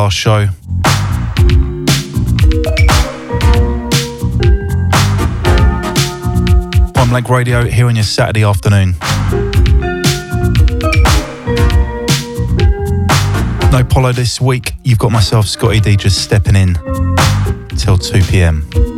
last show. Point Blank Radio here on your Saturday afternoon. No Polo this week. You've got myself, Scottie D, just stepping in till 2 p.m.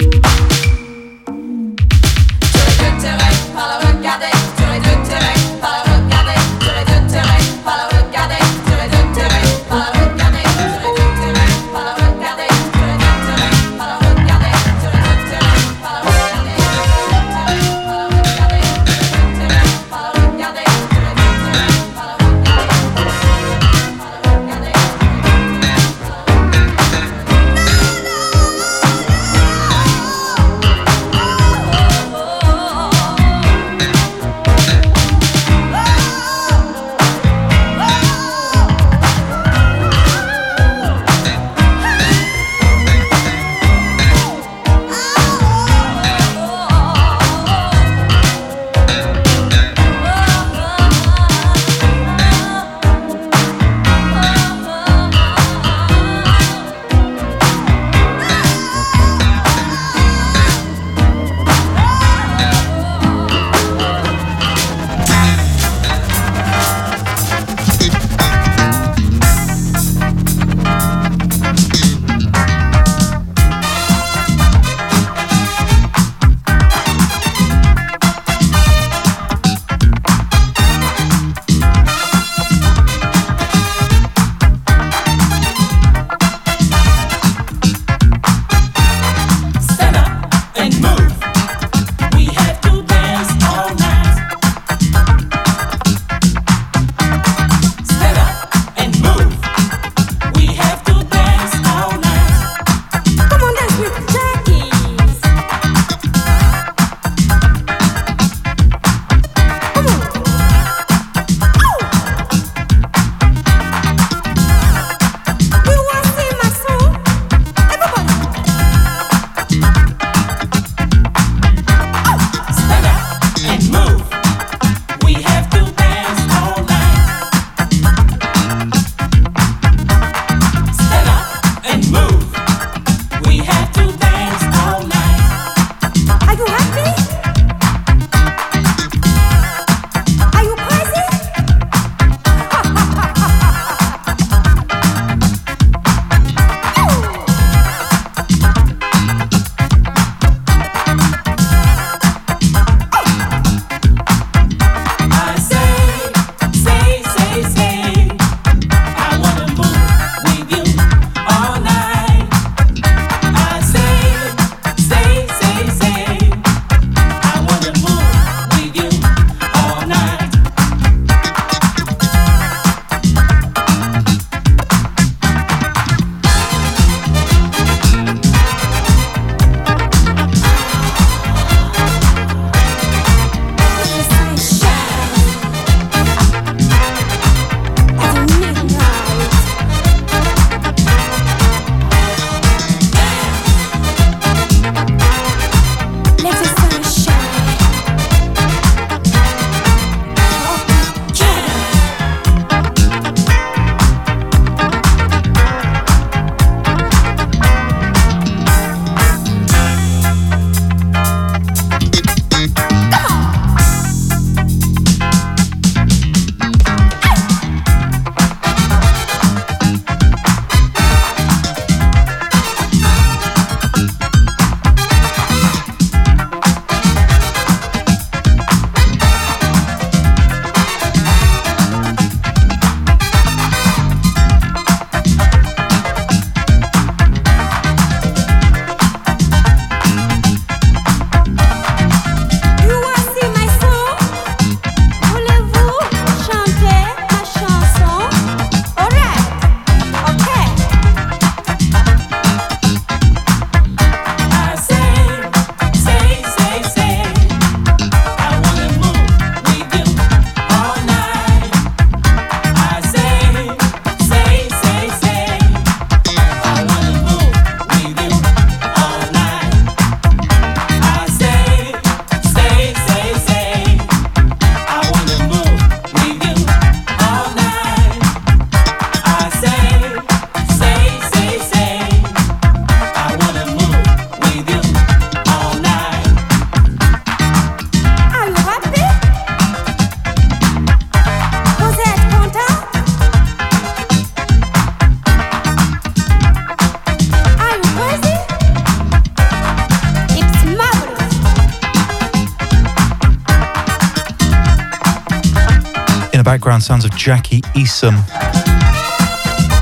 Jackie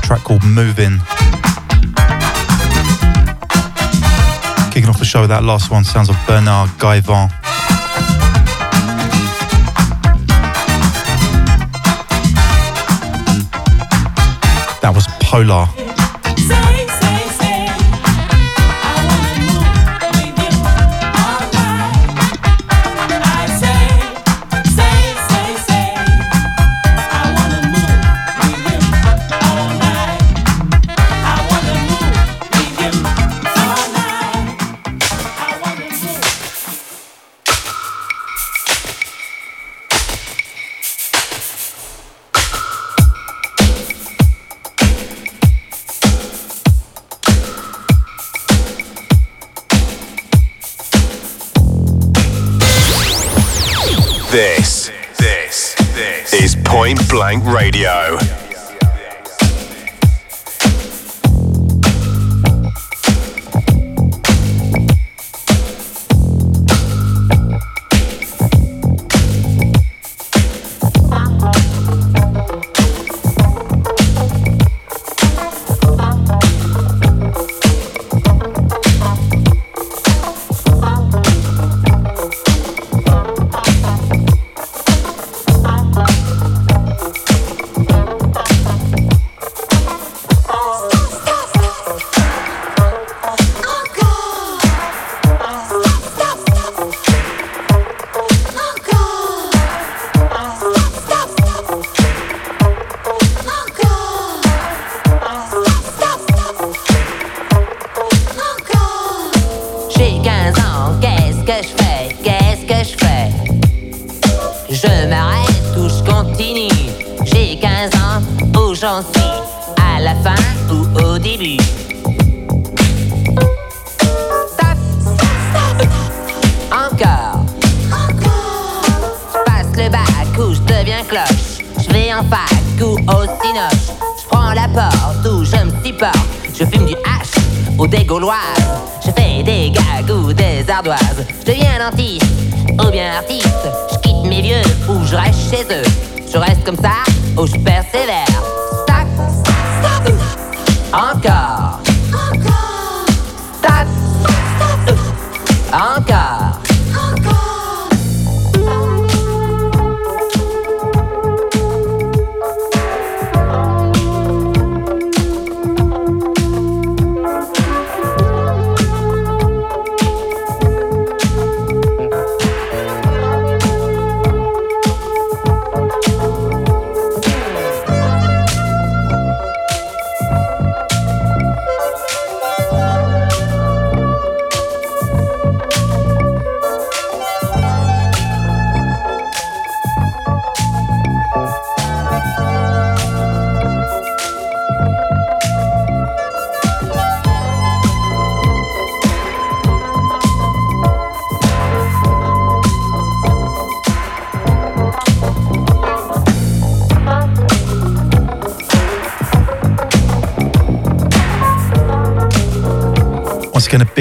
track called Moving. Kicking off the show, with that last one sounds of Bernard Gaivin. That was Polar.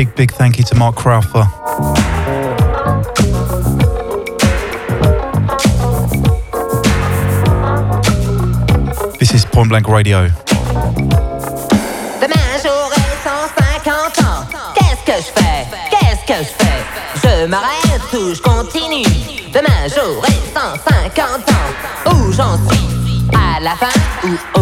Big, big thank you to Mark Crowther. This is Point Blank Radio. Demain j'aurai 150 ans. Qu'est-ce que je fais? Qu'est-ce que je fais? Je m'arrête ou je continue? Demain j'aurai 150 ans. Où j'en suis? À la fin ou au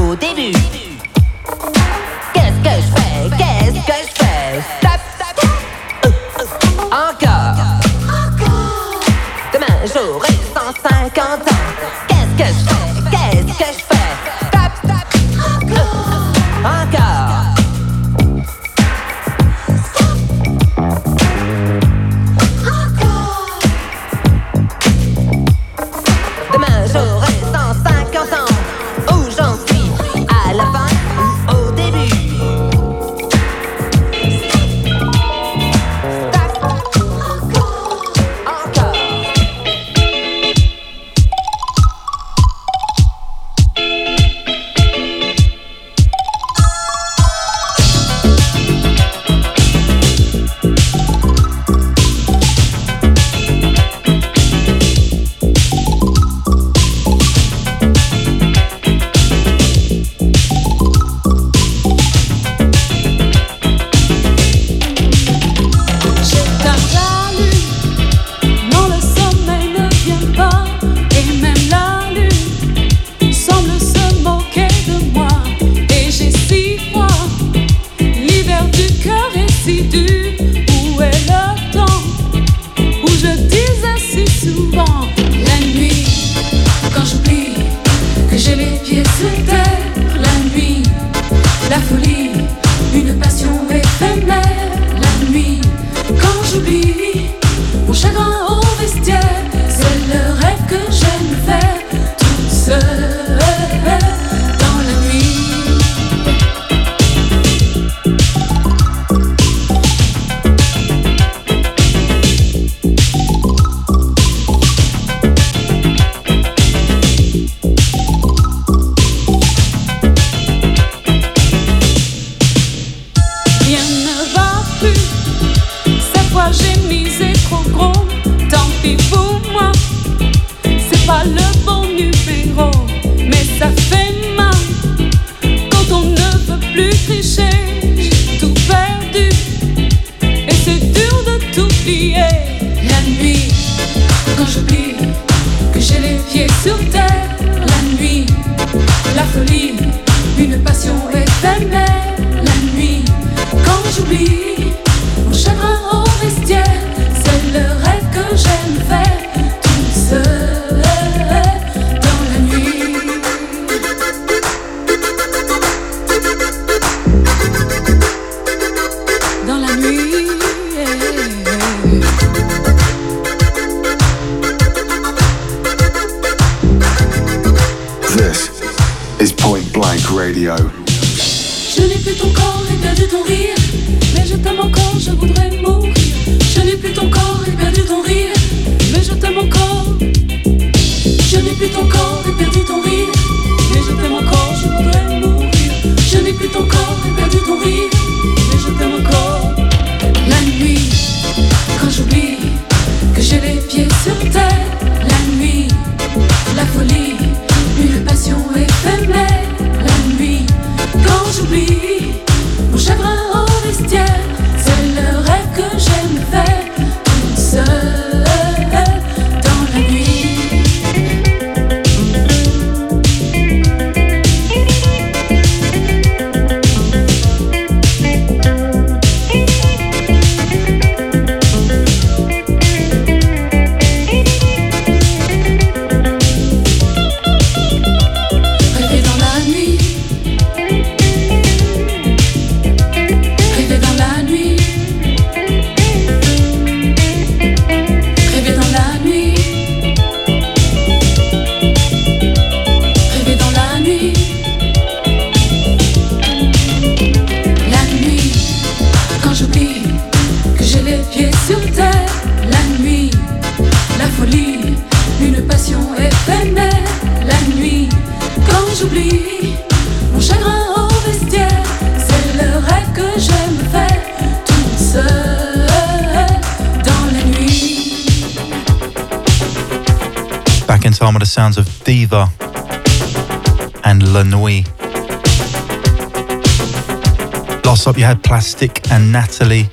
up, you had Plastic and Natalie.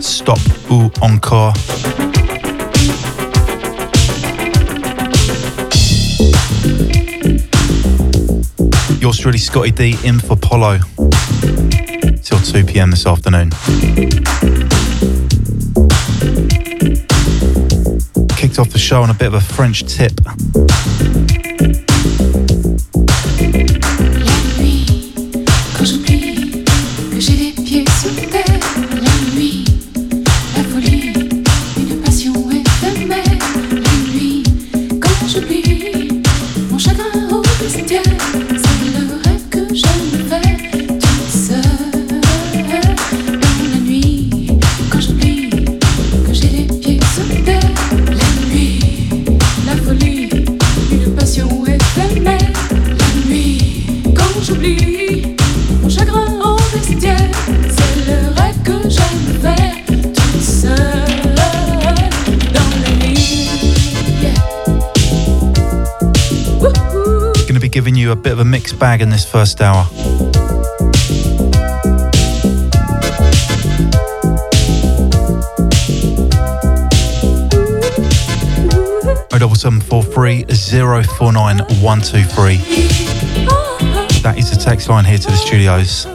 Stop ou encore. Yours truly, Scottie D, in for Polo. Till 2 pm this afternoon. Off the show on a bit of a French tip. Bag in this first hour. O double seven four three zero four nine one two three. That is the text line here to the studios.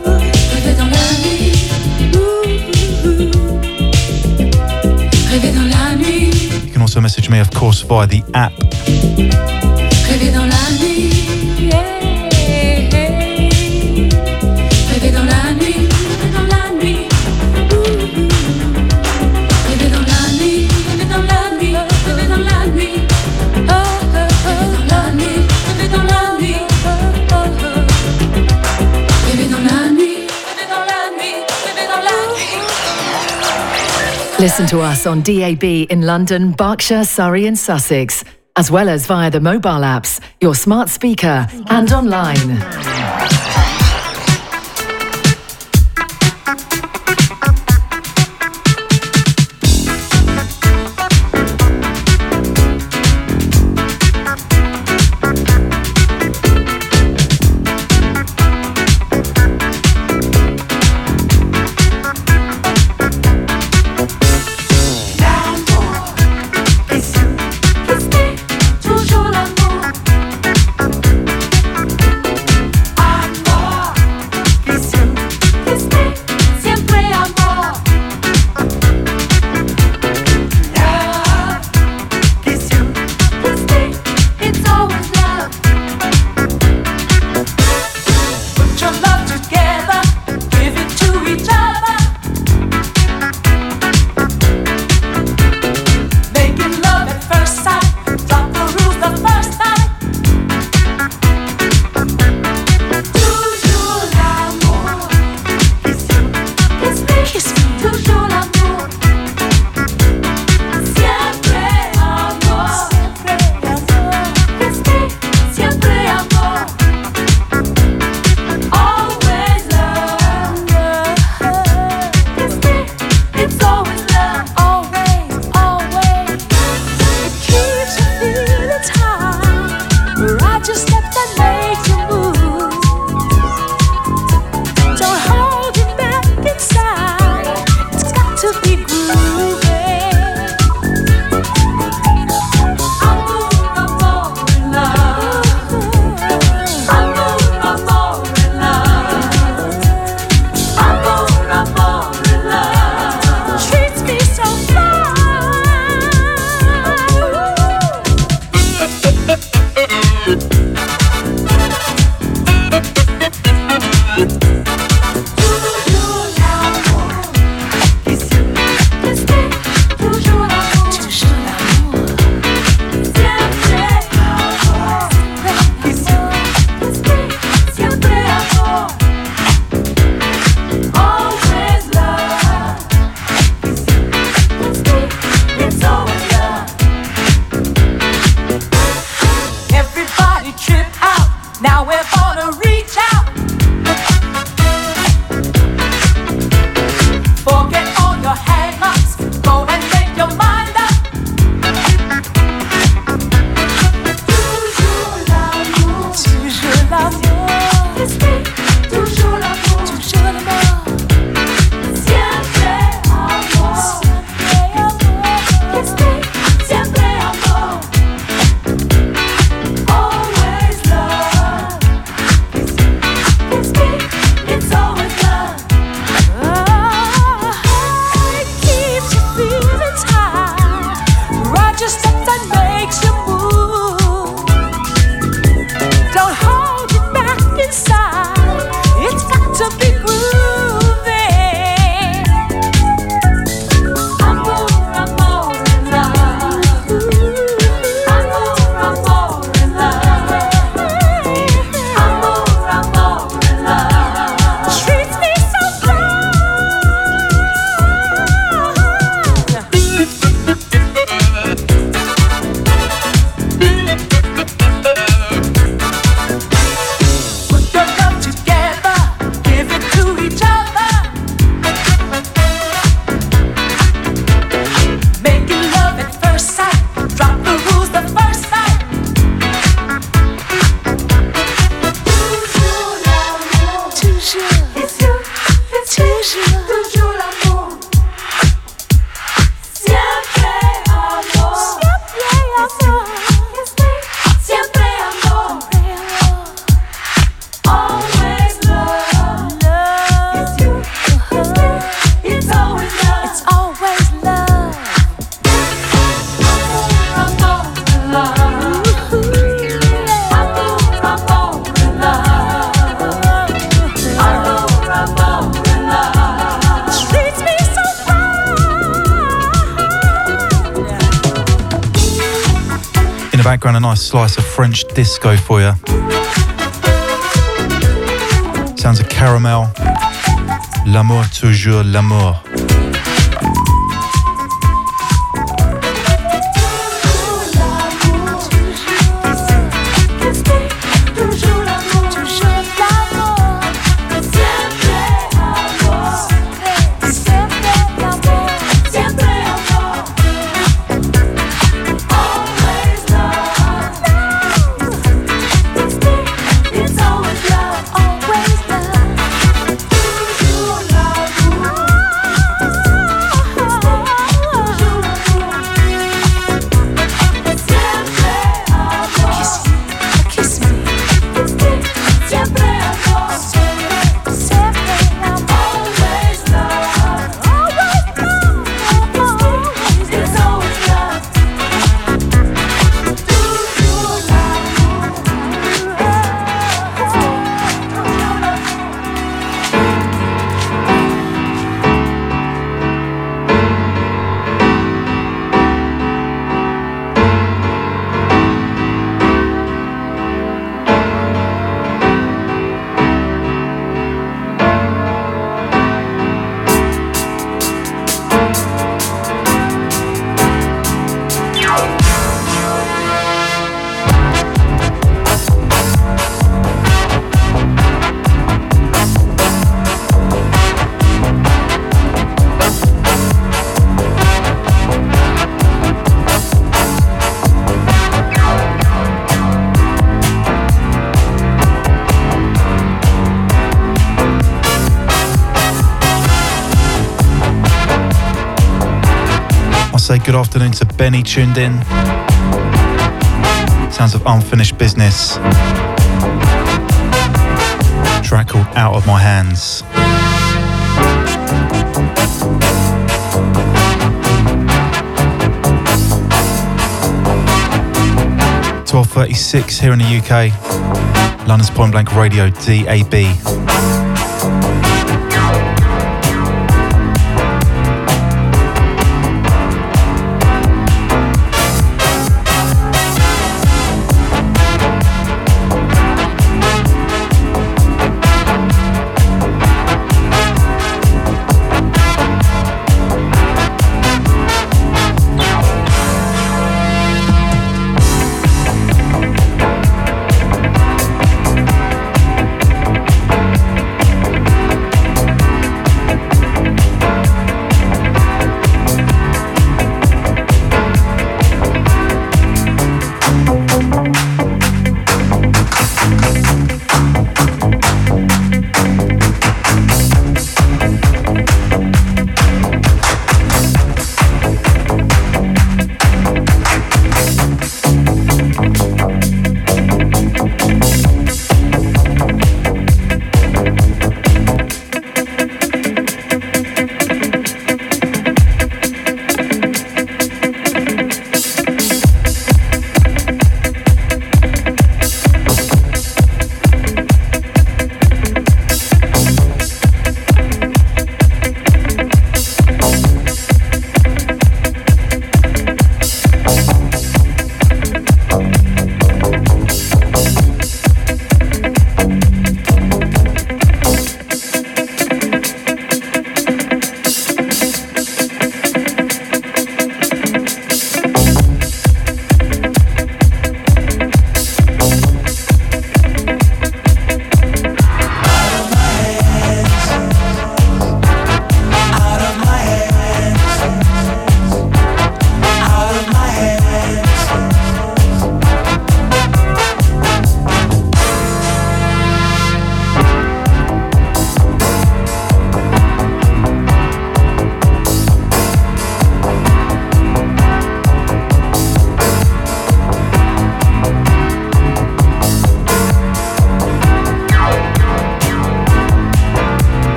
You can also message me, of course, via the app. Listen to us on DAB in London, Berkshire, Surrey, and Sussex, as well as via the mobile apps, your smart speaker, and online. you nice slice of French disco for you. Sounds of caramel. L'amour, toujours l'amour. Benny tuned in. Sounds of unfinished business. Track called Out of My Hands. Twelve thirty-six here in the UK. London's Point Blank Radio DAB.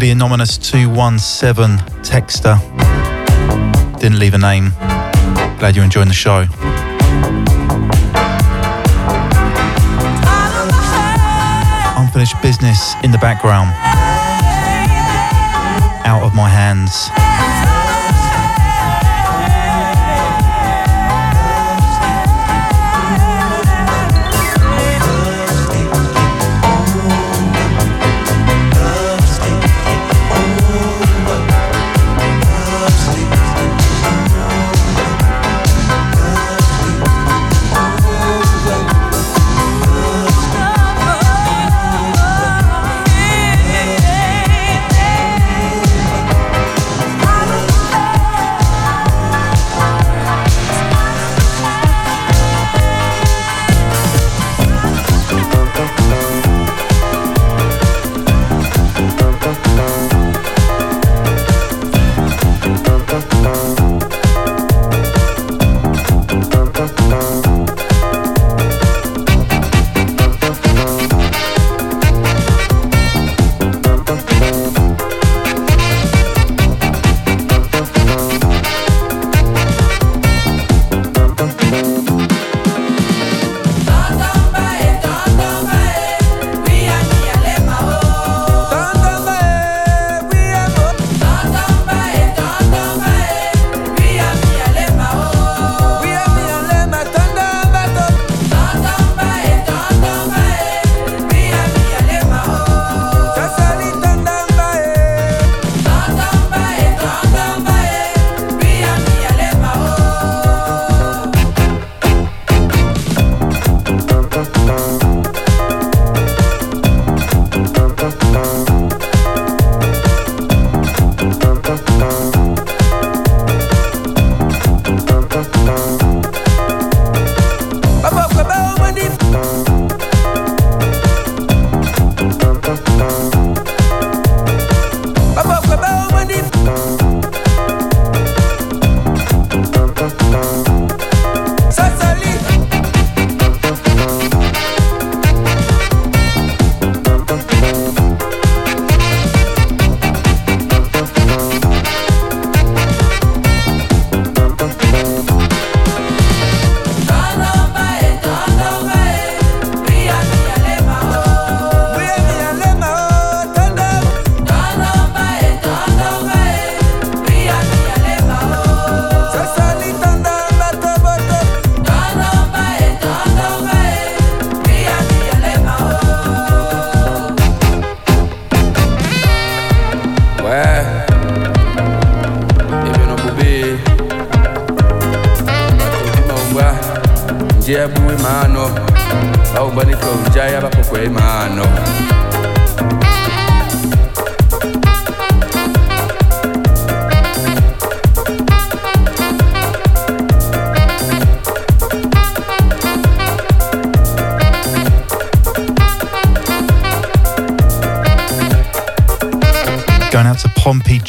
The anonymous 217 texter. Didn't leave a name. Glad you're enjoying the show. Unfinished business in the background. Out of my hands.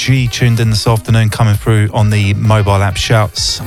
G tuned in this afternoon, coming through on the mobile app shouts.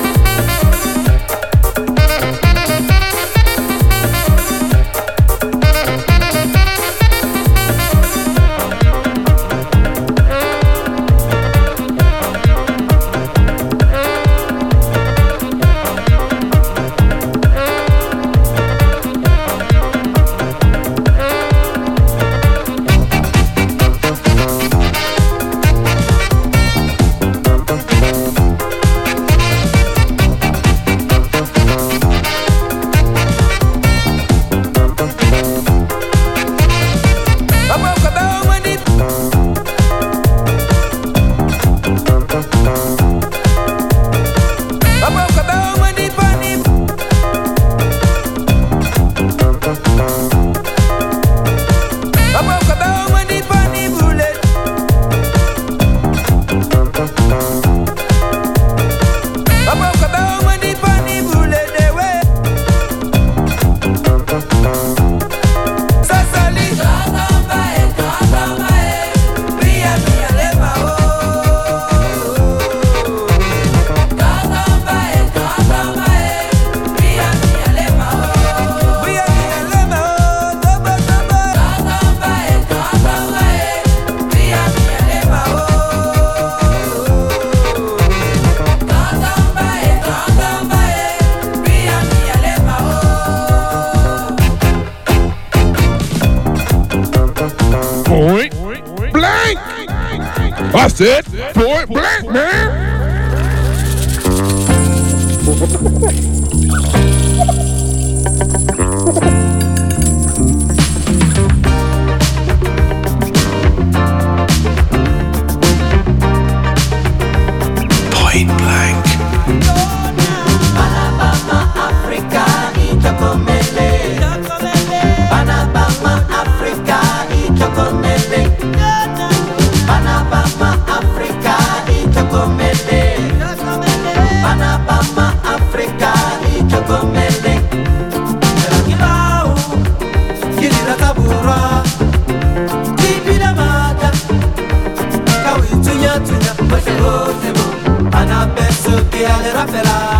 piano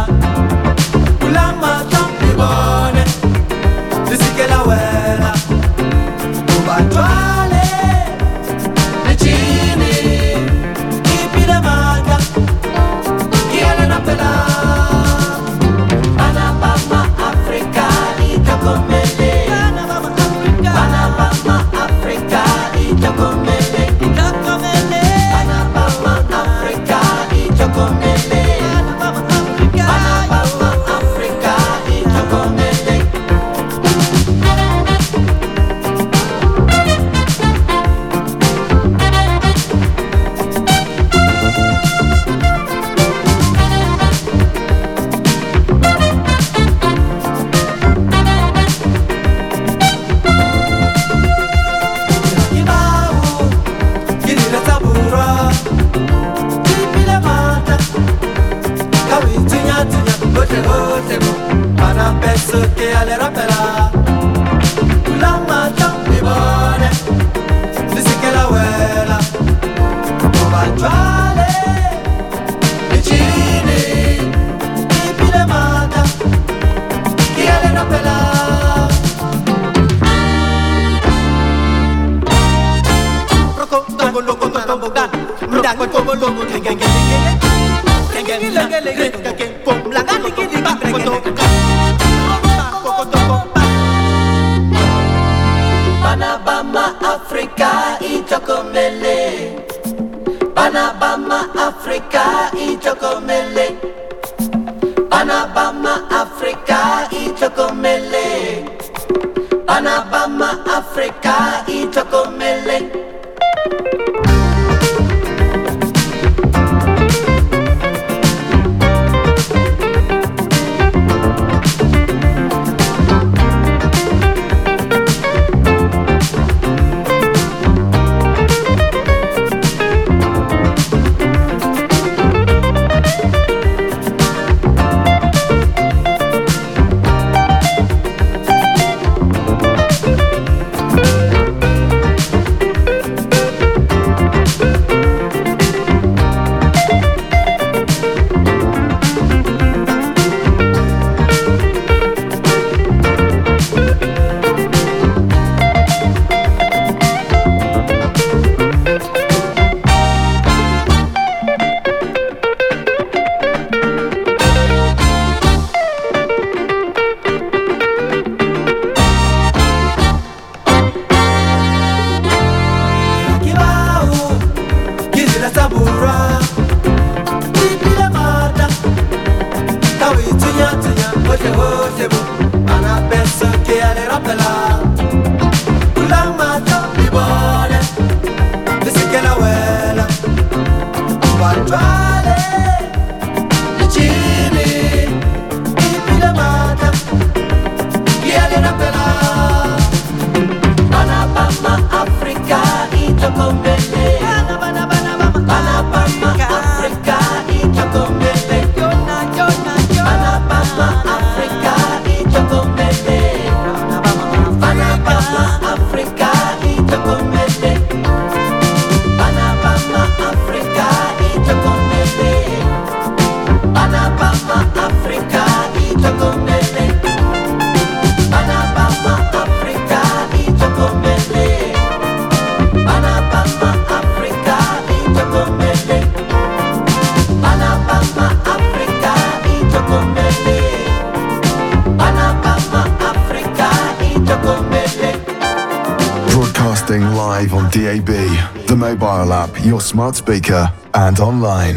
your smart speaker, and online.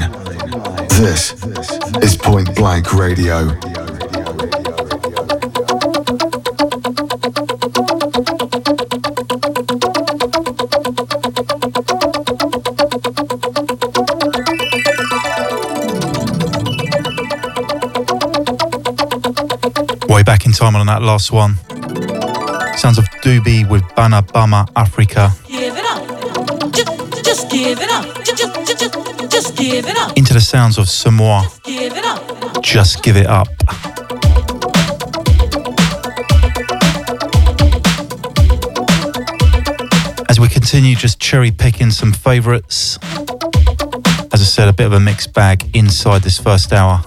This is Point Blank Radio. Way back in time on that last one. Sounds of Doobie with Bana Bama Africa. Give it up. Just, just, just, just give it up. Into the sounds of Samoa. Just give it up. Just give it up. As we continue just cherry picking some favourites. As I said, a bit of a mixed bag inside this first hour.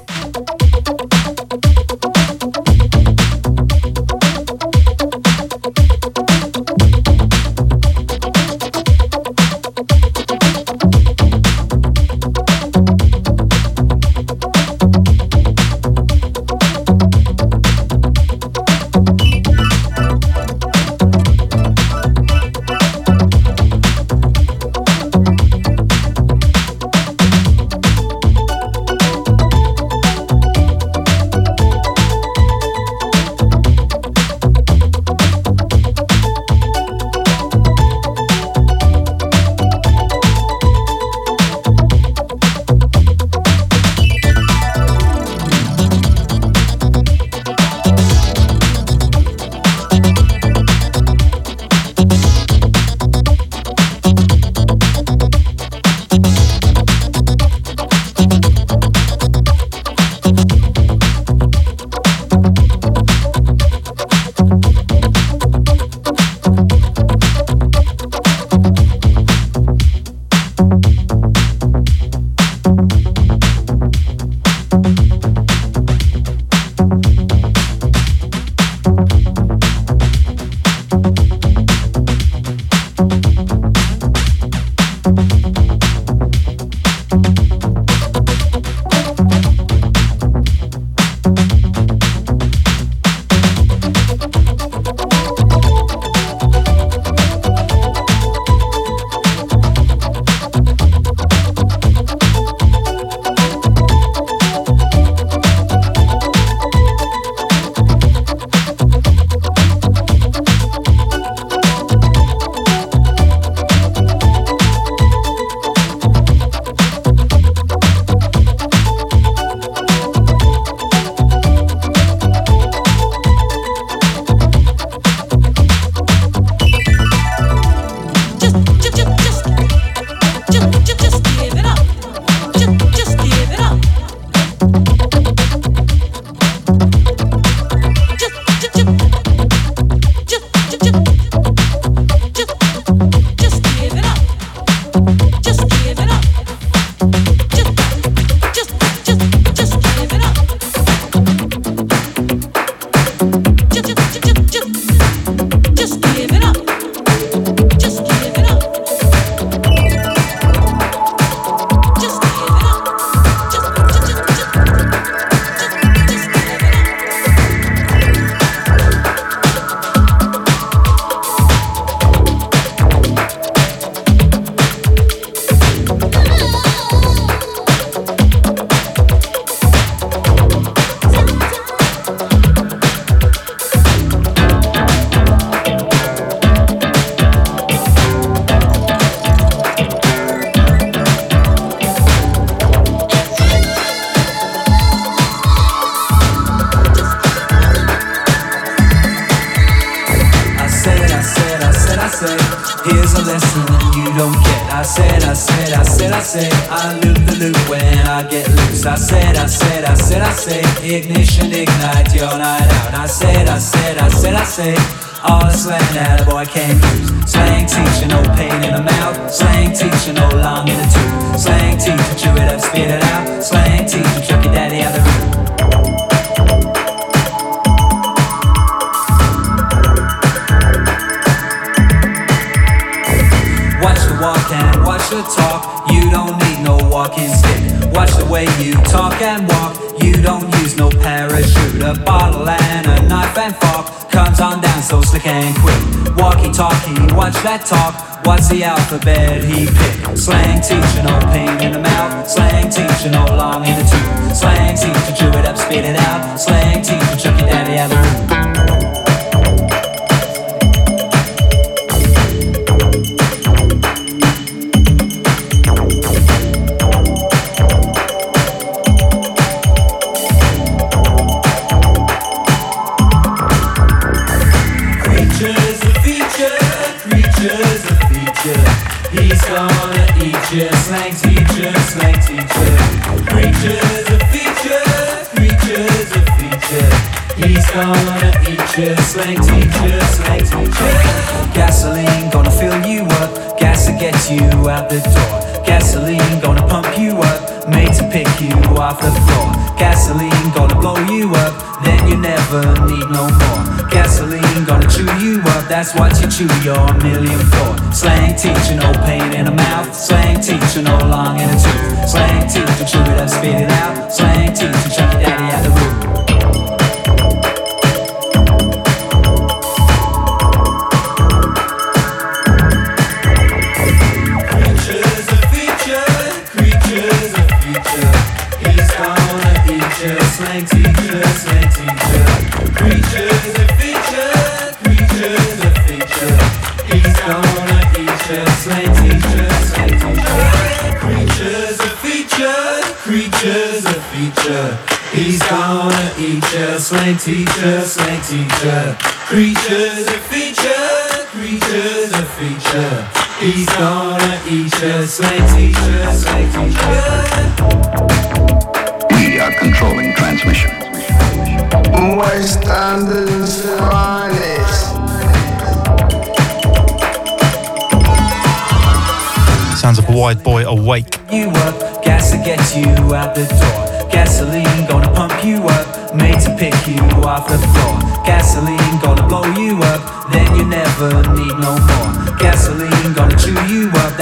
seat to no longer the truth. Slang teeth to chew it up, spit it out.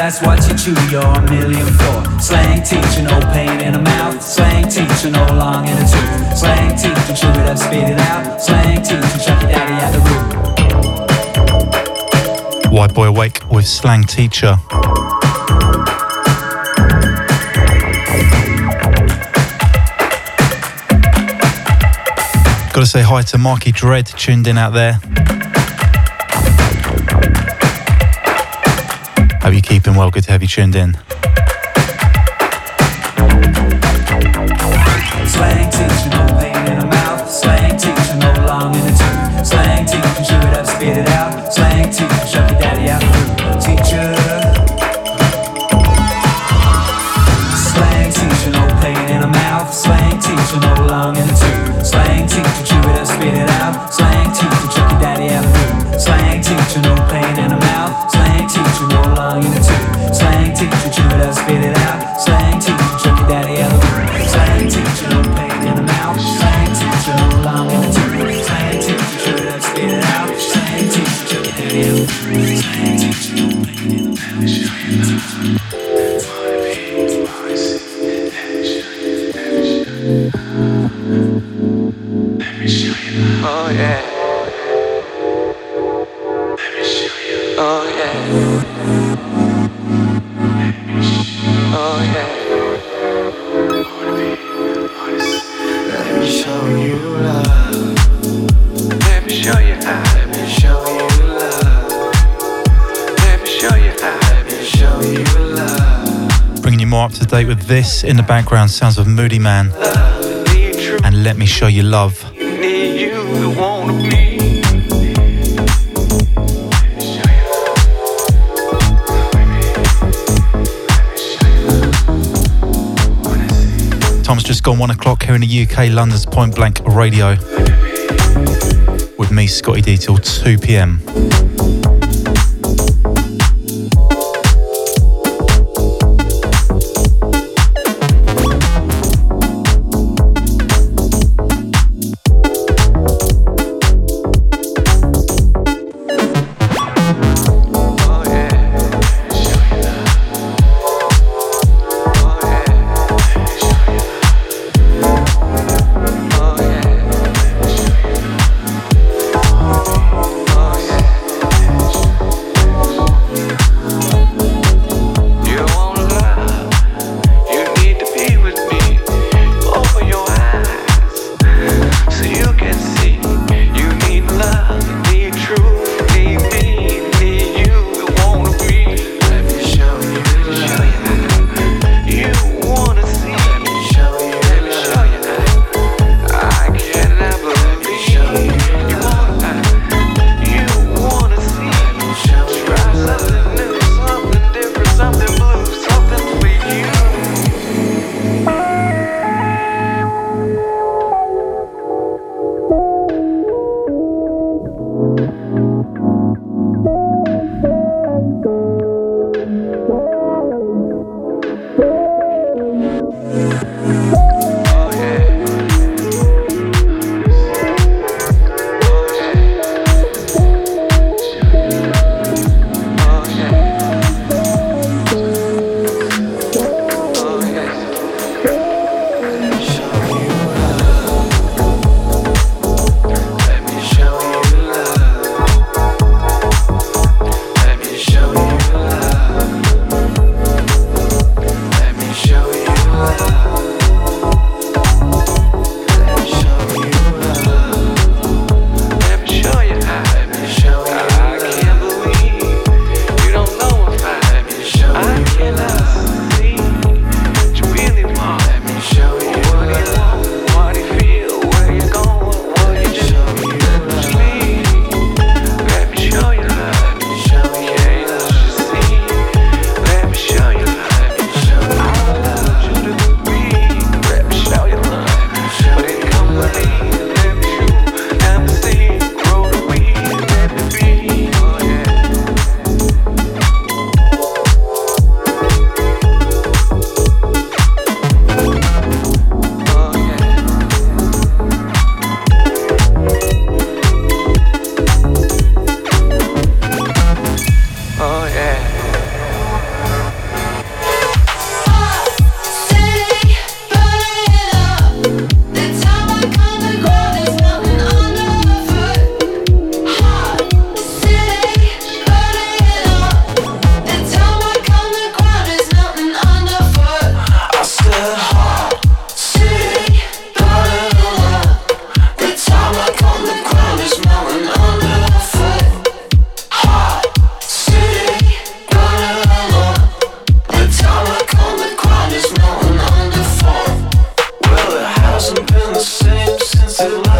That's what you chew your million for. Slang teacher, no pain in the mouth. Slang teacher, no long in the tooth. Slang teacher, chew it up, spit it out. Slang teacher, chuck your daddy out the room. White Boy Awake with Slang Teacher. Gotta say hi to Marky Dread tuned in out there. Hope you keeping well. Good to have you tuned in. this in the background sounds of Moodymann and Let Me Show You Love. Tom's just gone one o'clock here in the UK, London's Point Blank Radio. With me, Scottie D, till 2 pm. to life.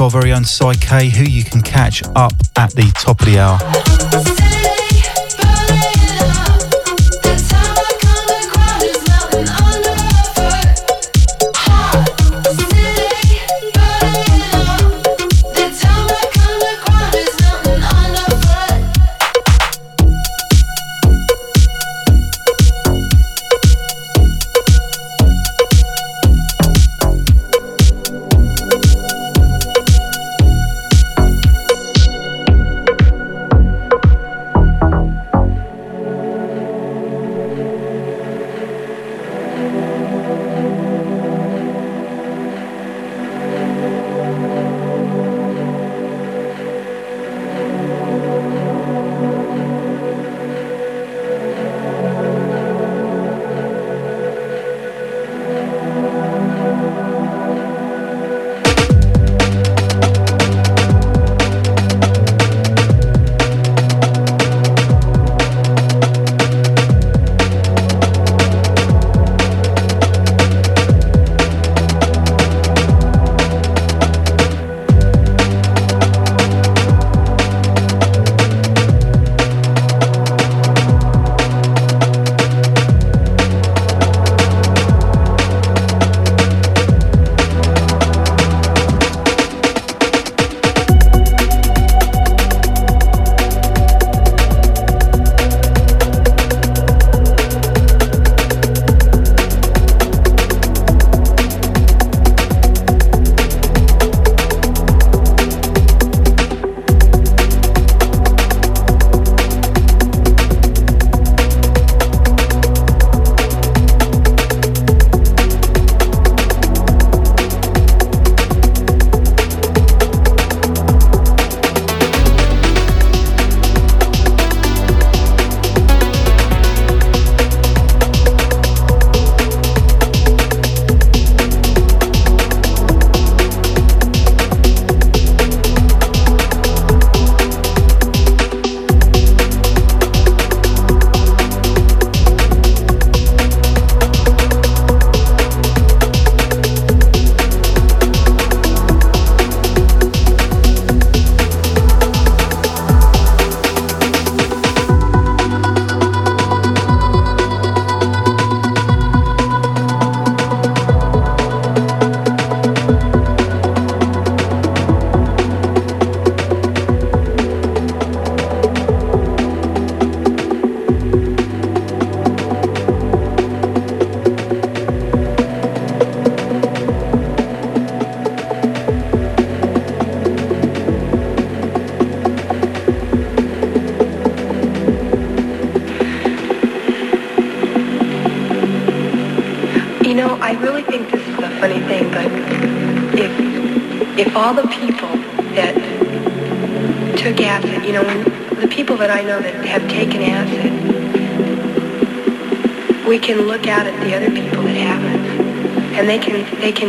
Our very own Psyche, who you can catch up at the top of the hour.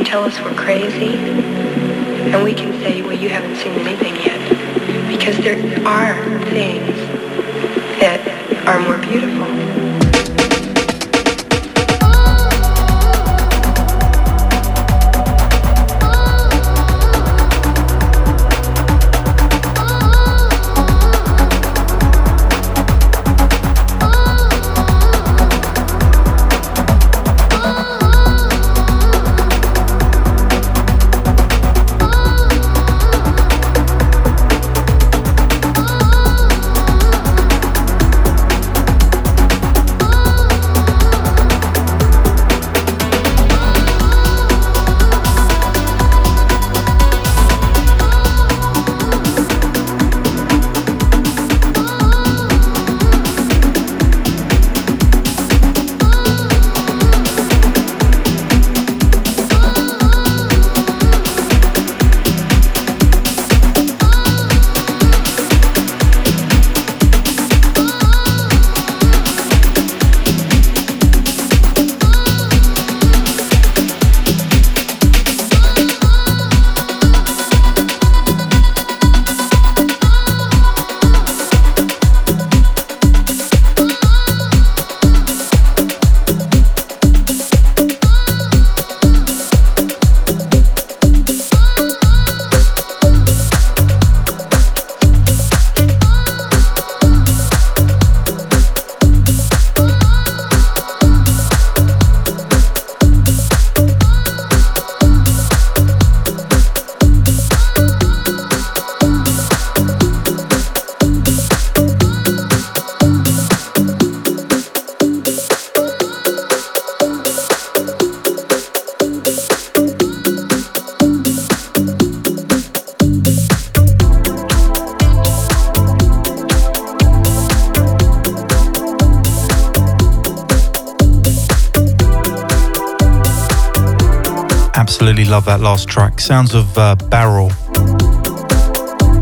Tell us we're crazy, and we can say, well, you haven't seen anything yet. Because there are things that are more beautiful. Love that last track. Sounds of uh, Barrel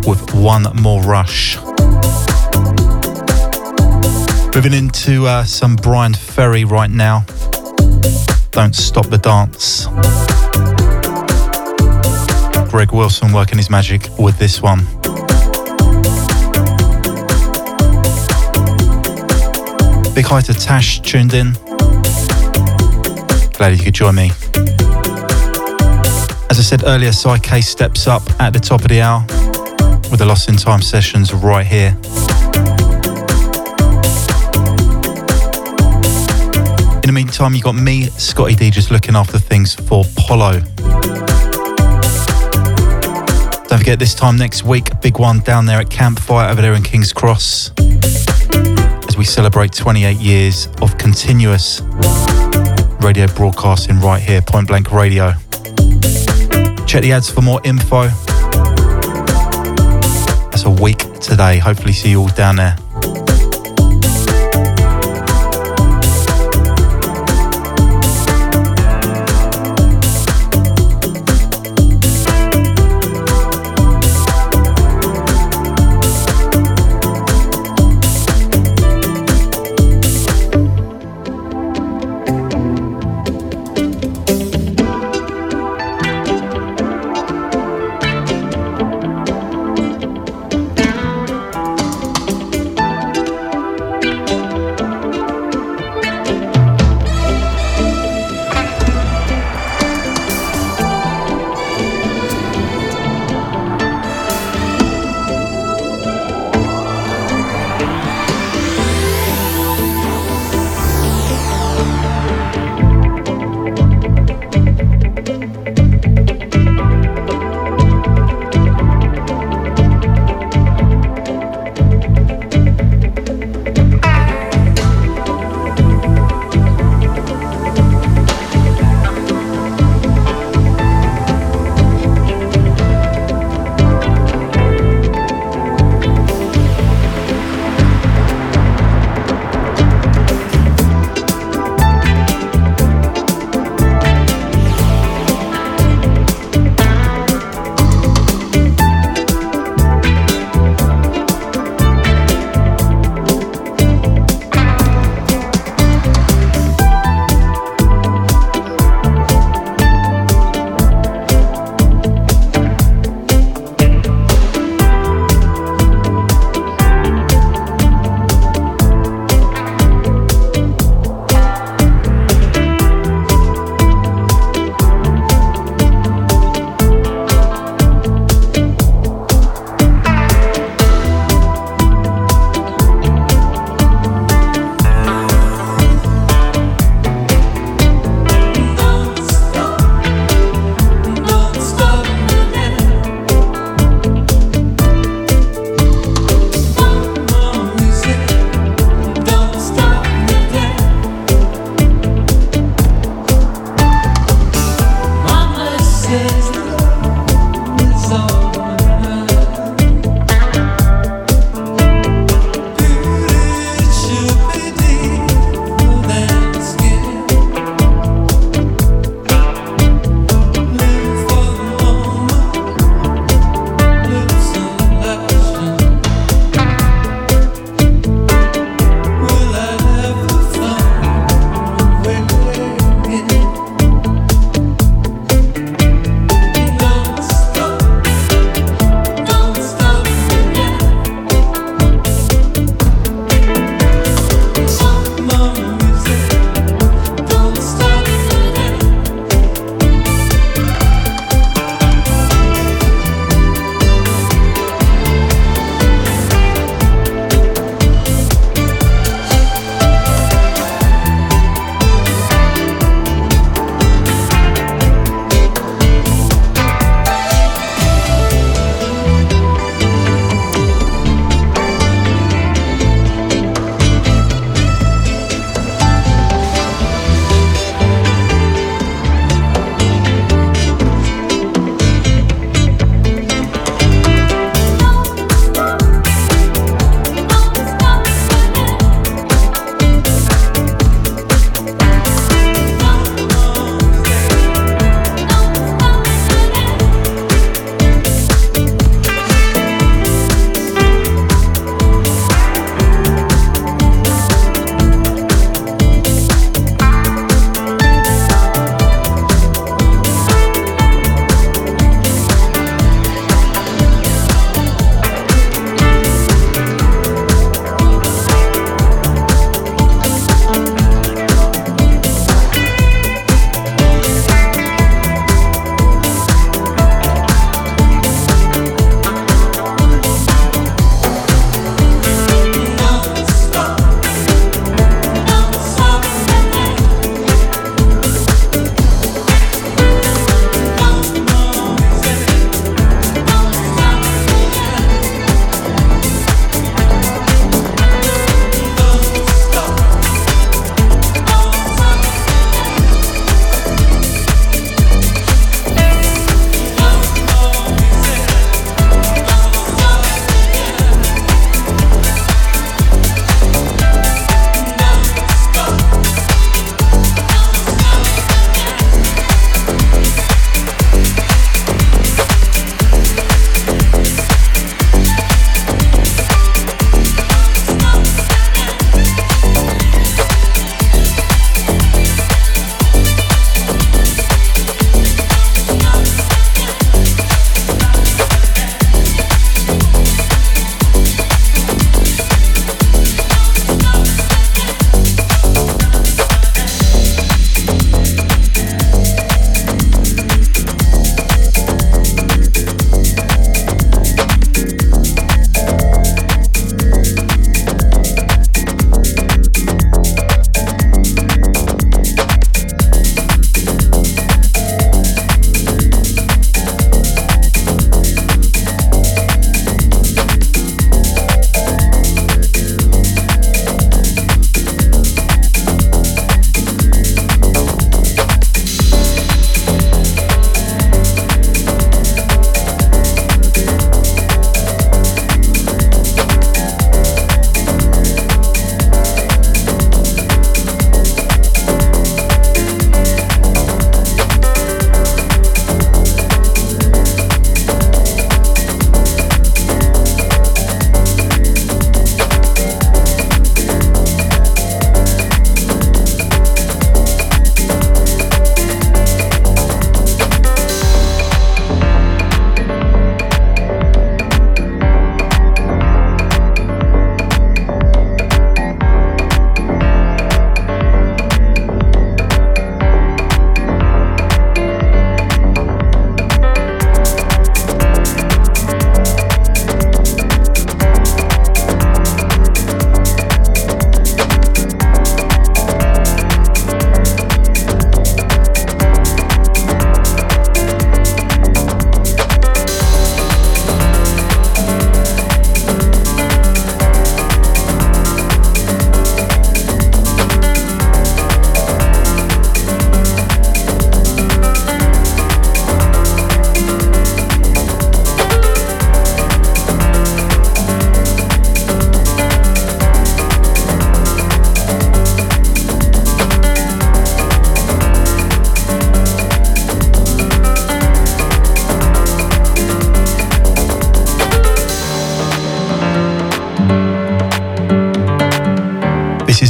with One More Rush. Moving into uh, some Bryan Ferry right now. Don't Stop the Dance. Greg Wilson working his magic with this one. Big hi to Tash tuned in. Glad you could join me. As I said earlier, Psyche steps up at the top of the hour with the Lost in Time sessions right here. In the meantime, you got me, Scottie D, just looking after things for Polo. Don't forget this time next week, big one down there at Campfire over there in King's Cross as we celebrate 28 years of continuous radio broadcasting right here, Point Blank Radio. Check the ads for more info. That's a week today. Hopefully, see you all down there.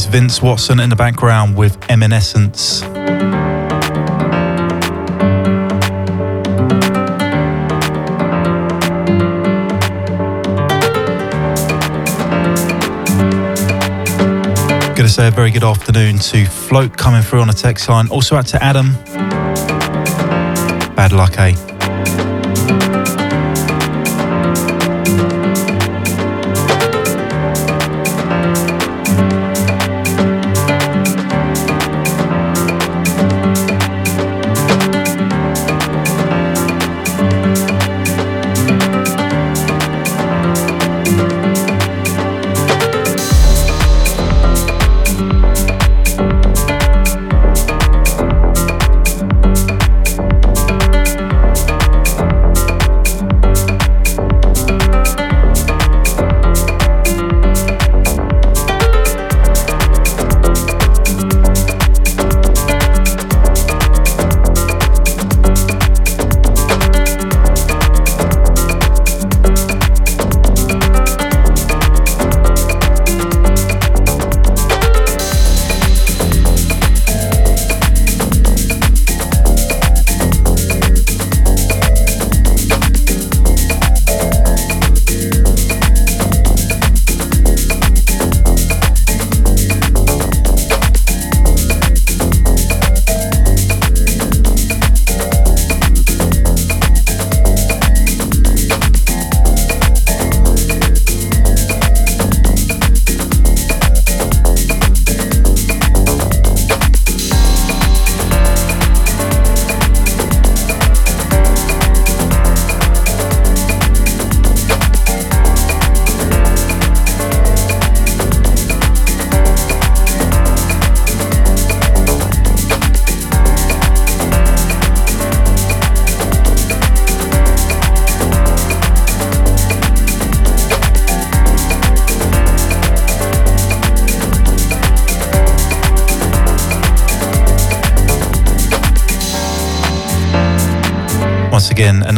Vince Watson in the background with Eminescence. Gonna say a very good afternoon to Float coming through on a text line. Also out to Adam. Bad luck, eh?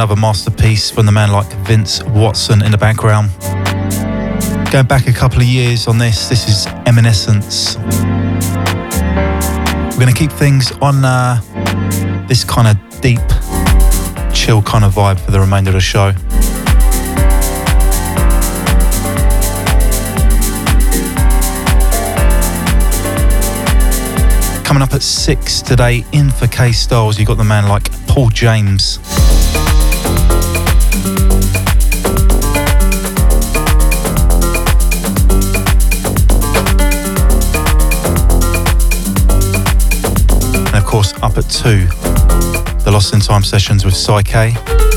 Another masterpiece from the man like Vince Watson in the background. Going back a couple of years on this, this is Eminescence. We're going to keep things on uh, this kind of deep, chill kind of vibe for the remainder of the show. Coming up at six today in for K Styles, you've got the man like Paul James. Course, up at 2, the Lost in Time sessions with Psyche.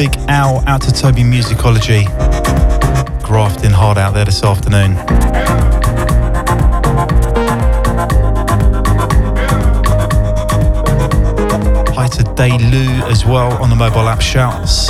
Big Owl out to Toby Musicology. Grafting hard out there this afternoon. Hi to Day Lou as well on the mobile app shouts.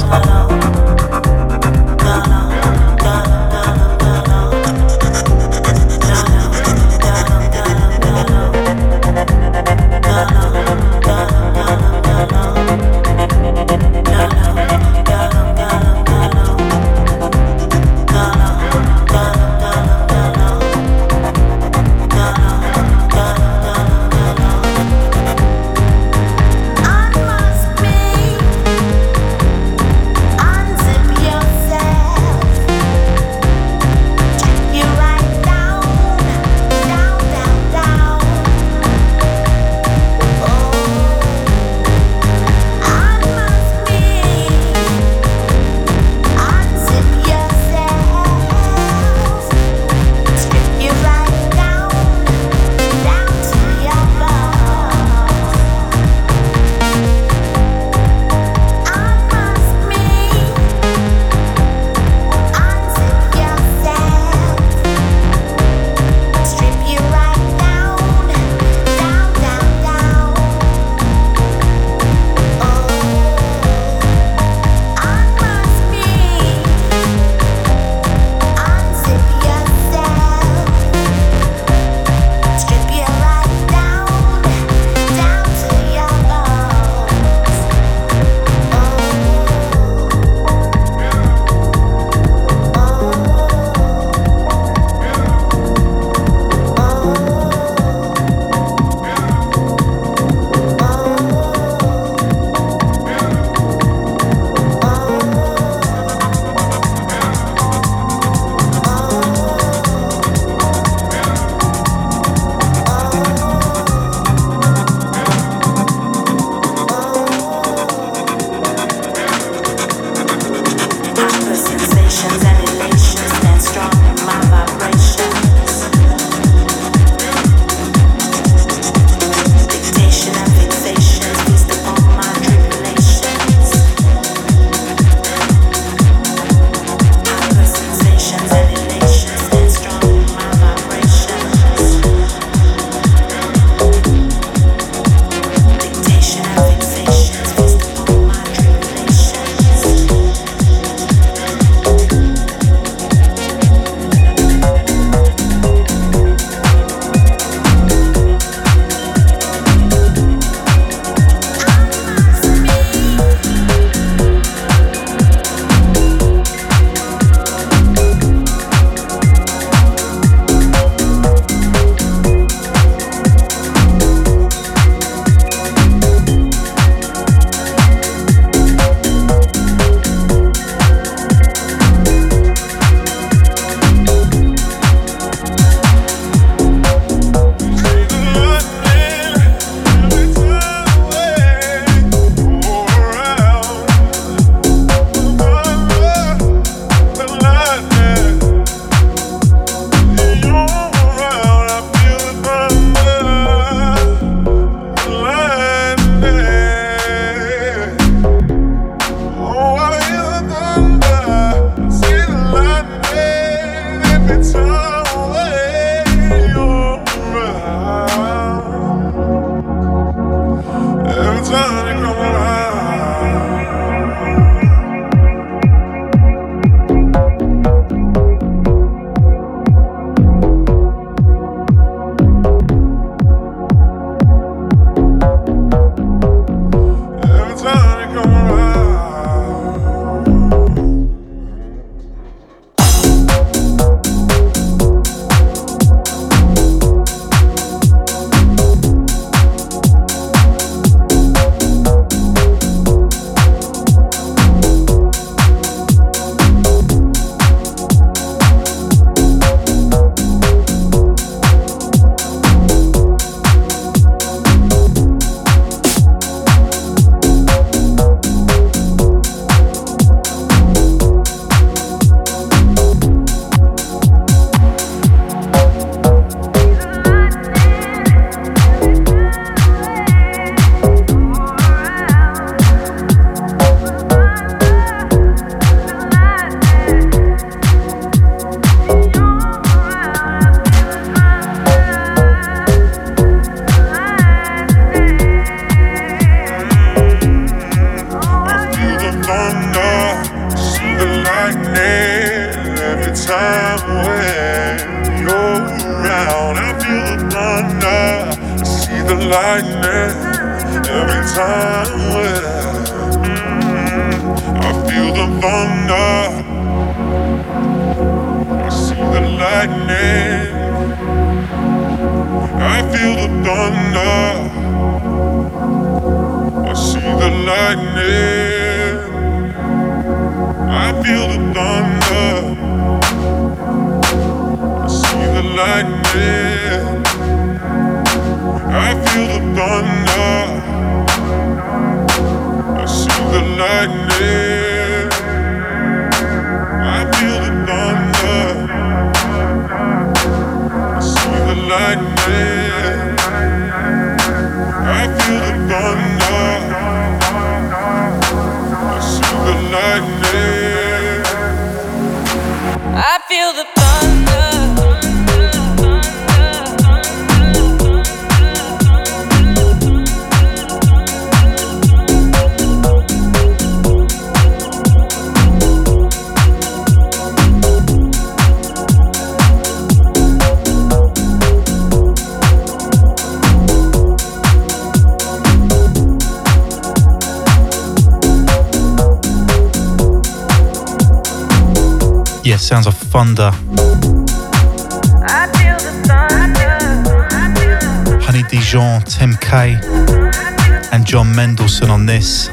This.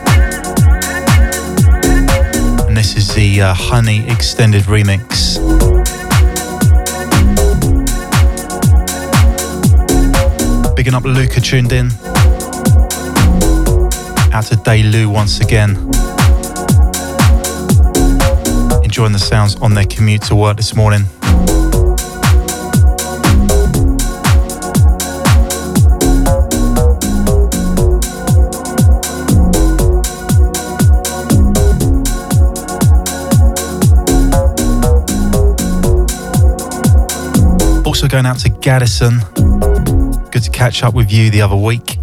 And this is the uh, Honey extended remix. Bigging up Luca tuned in. Out to Daylu once again. Enjoying the sounds on their commute to work this morning. Going out to Gaddison. Good to catch up with you the other week.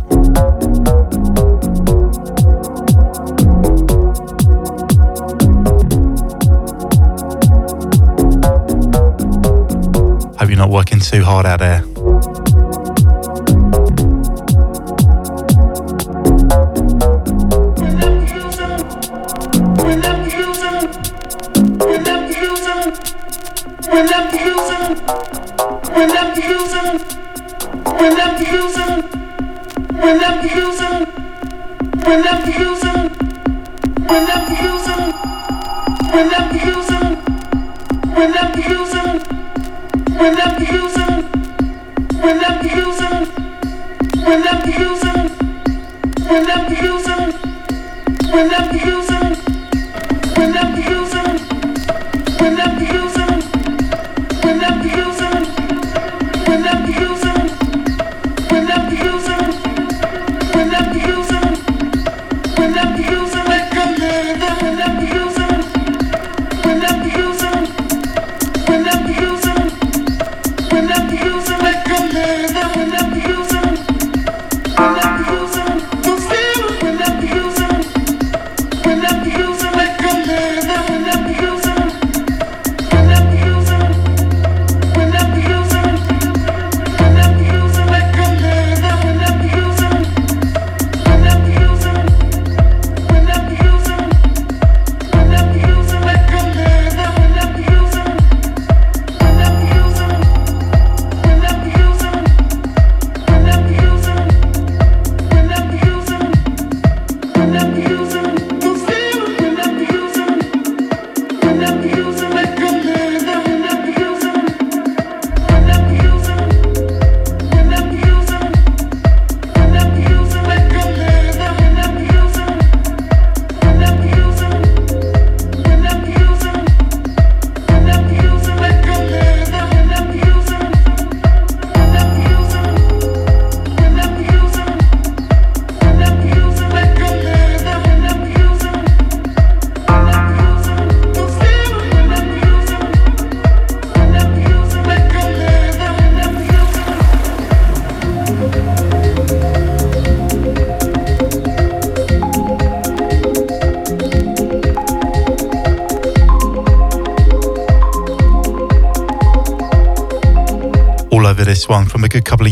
Hope you're not working too hard out there. When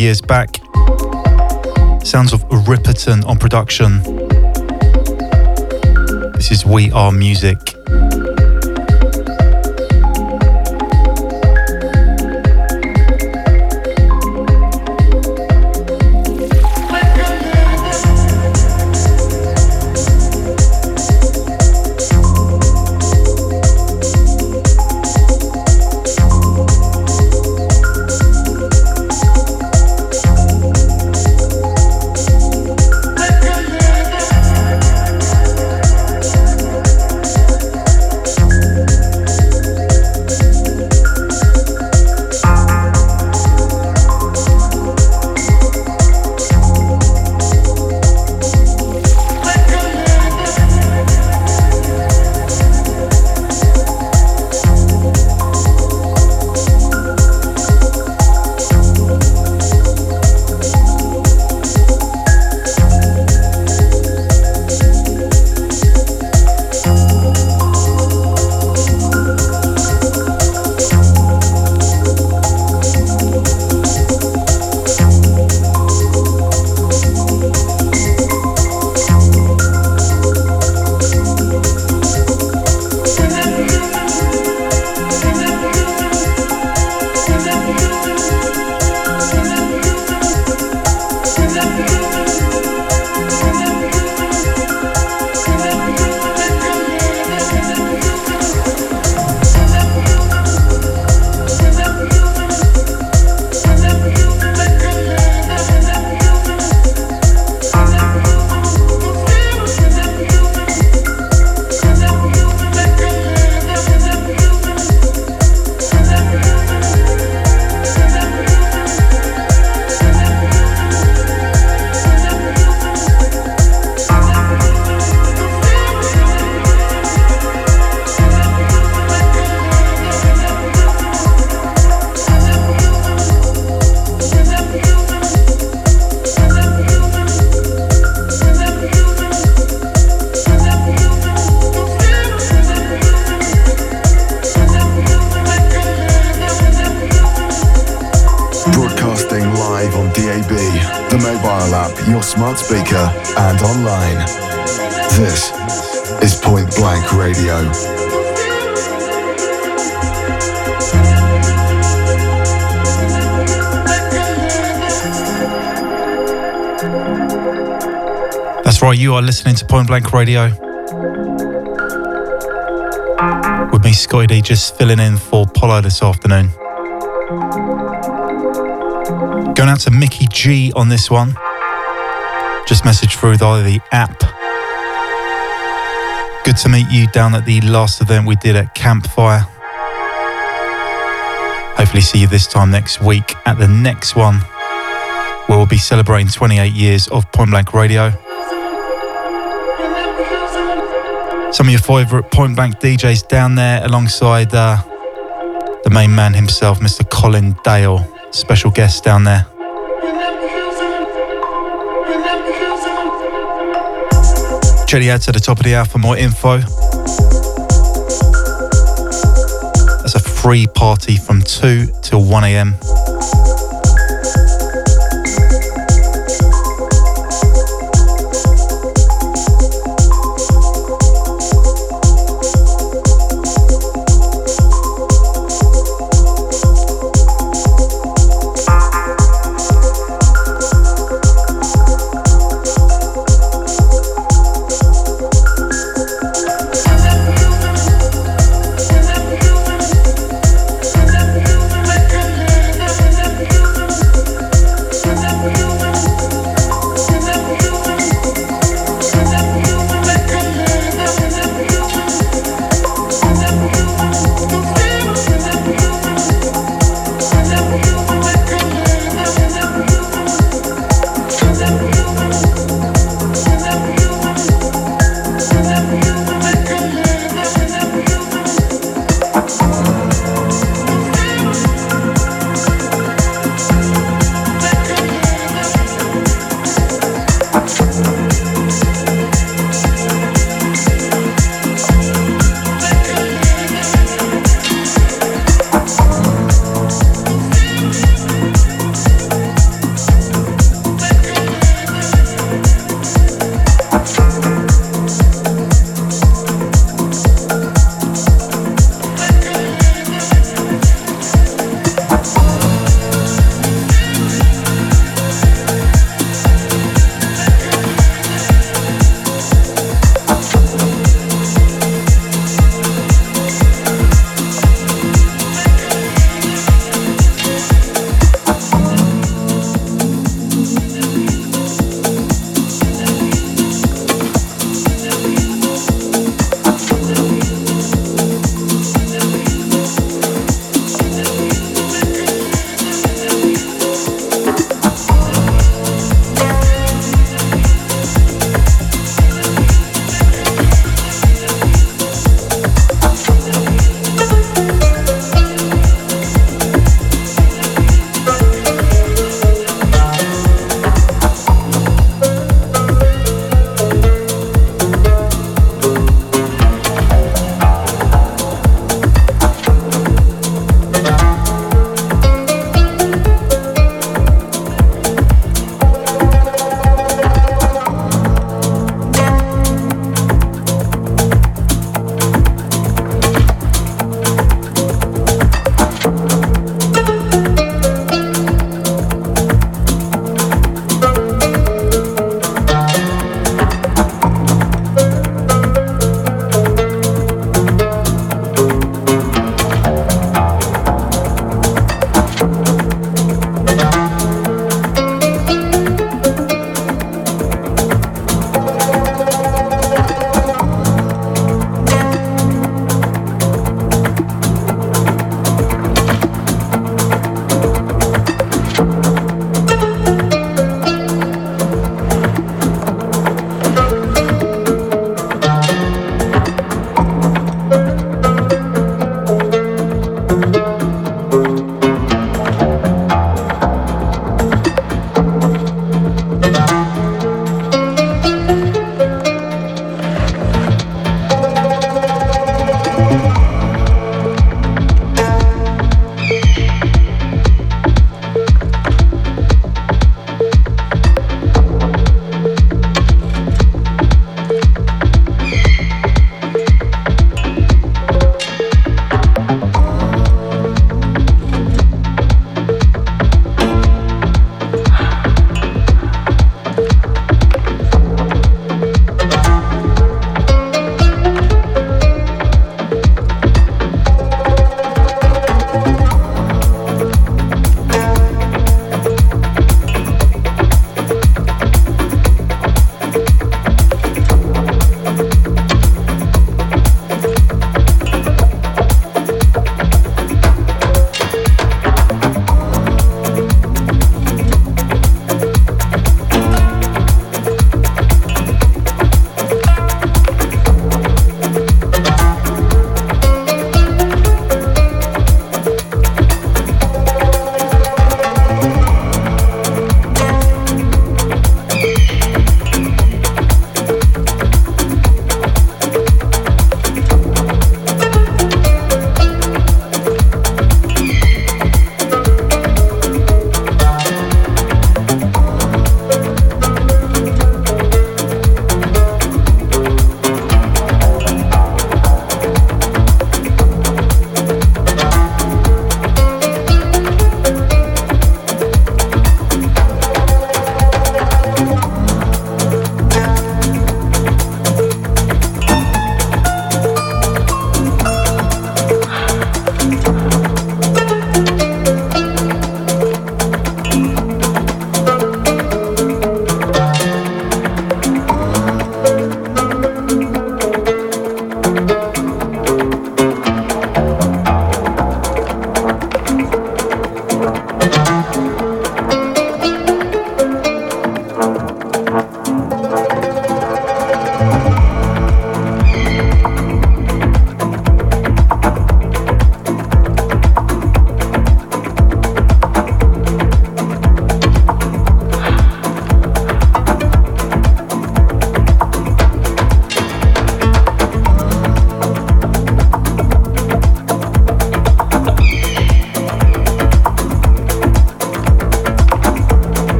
years back. Sounds of Ripperton on production. This is We Are Music. Blank Radio. With me, Scottie D, just filling in for Polo this afternoon. Going out to Mickey G on this one. Just message through the, the app. Good to meet you down at the last event we did at Campfire. Hopefully, see you this time next week at the next one, where we'll be celebrating 28 years of Point Blank Radio. Some of your favourite point blank DJs down there alongside uh, the main man himself, Mr. Colin Dale. Special guest down there. Check the to the top of the hour for more info. That's a free party from 2 till 1 a.m.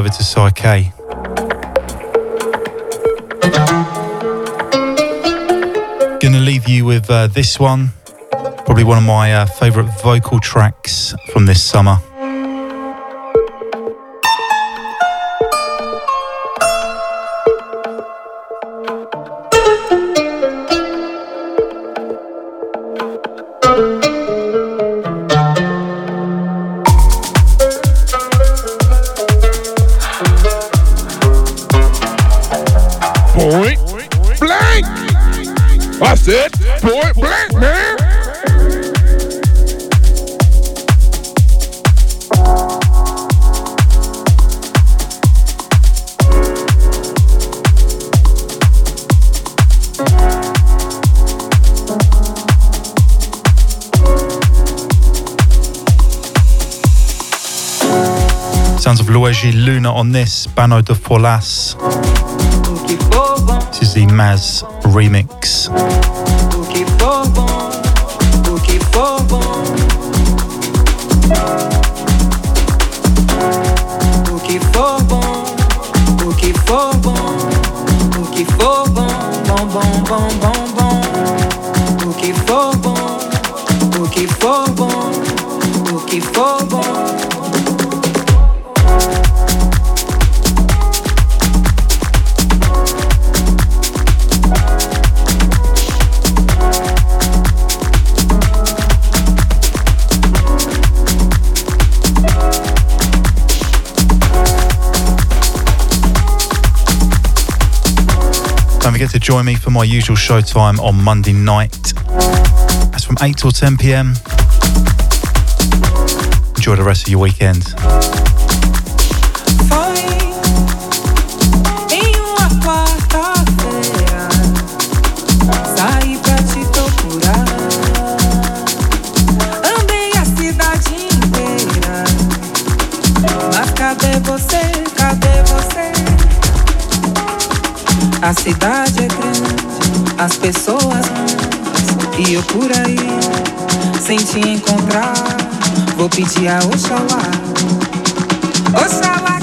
over to Psyche. Gonna leave you with uh, this one, probably one of my uh, favourite vocal tracks from this summer. On this, Bano de Forlas. This is the Maz remix. Join me for my usual showtime on Monday night. That's from 8 till 10 pm. Enjoy the rest of your weekend. Cidade as pessoas e eu por aí, sem te encontrar, vou pedir a Oxalá. Oxalá.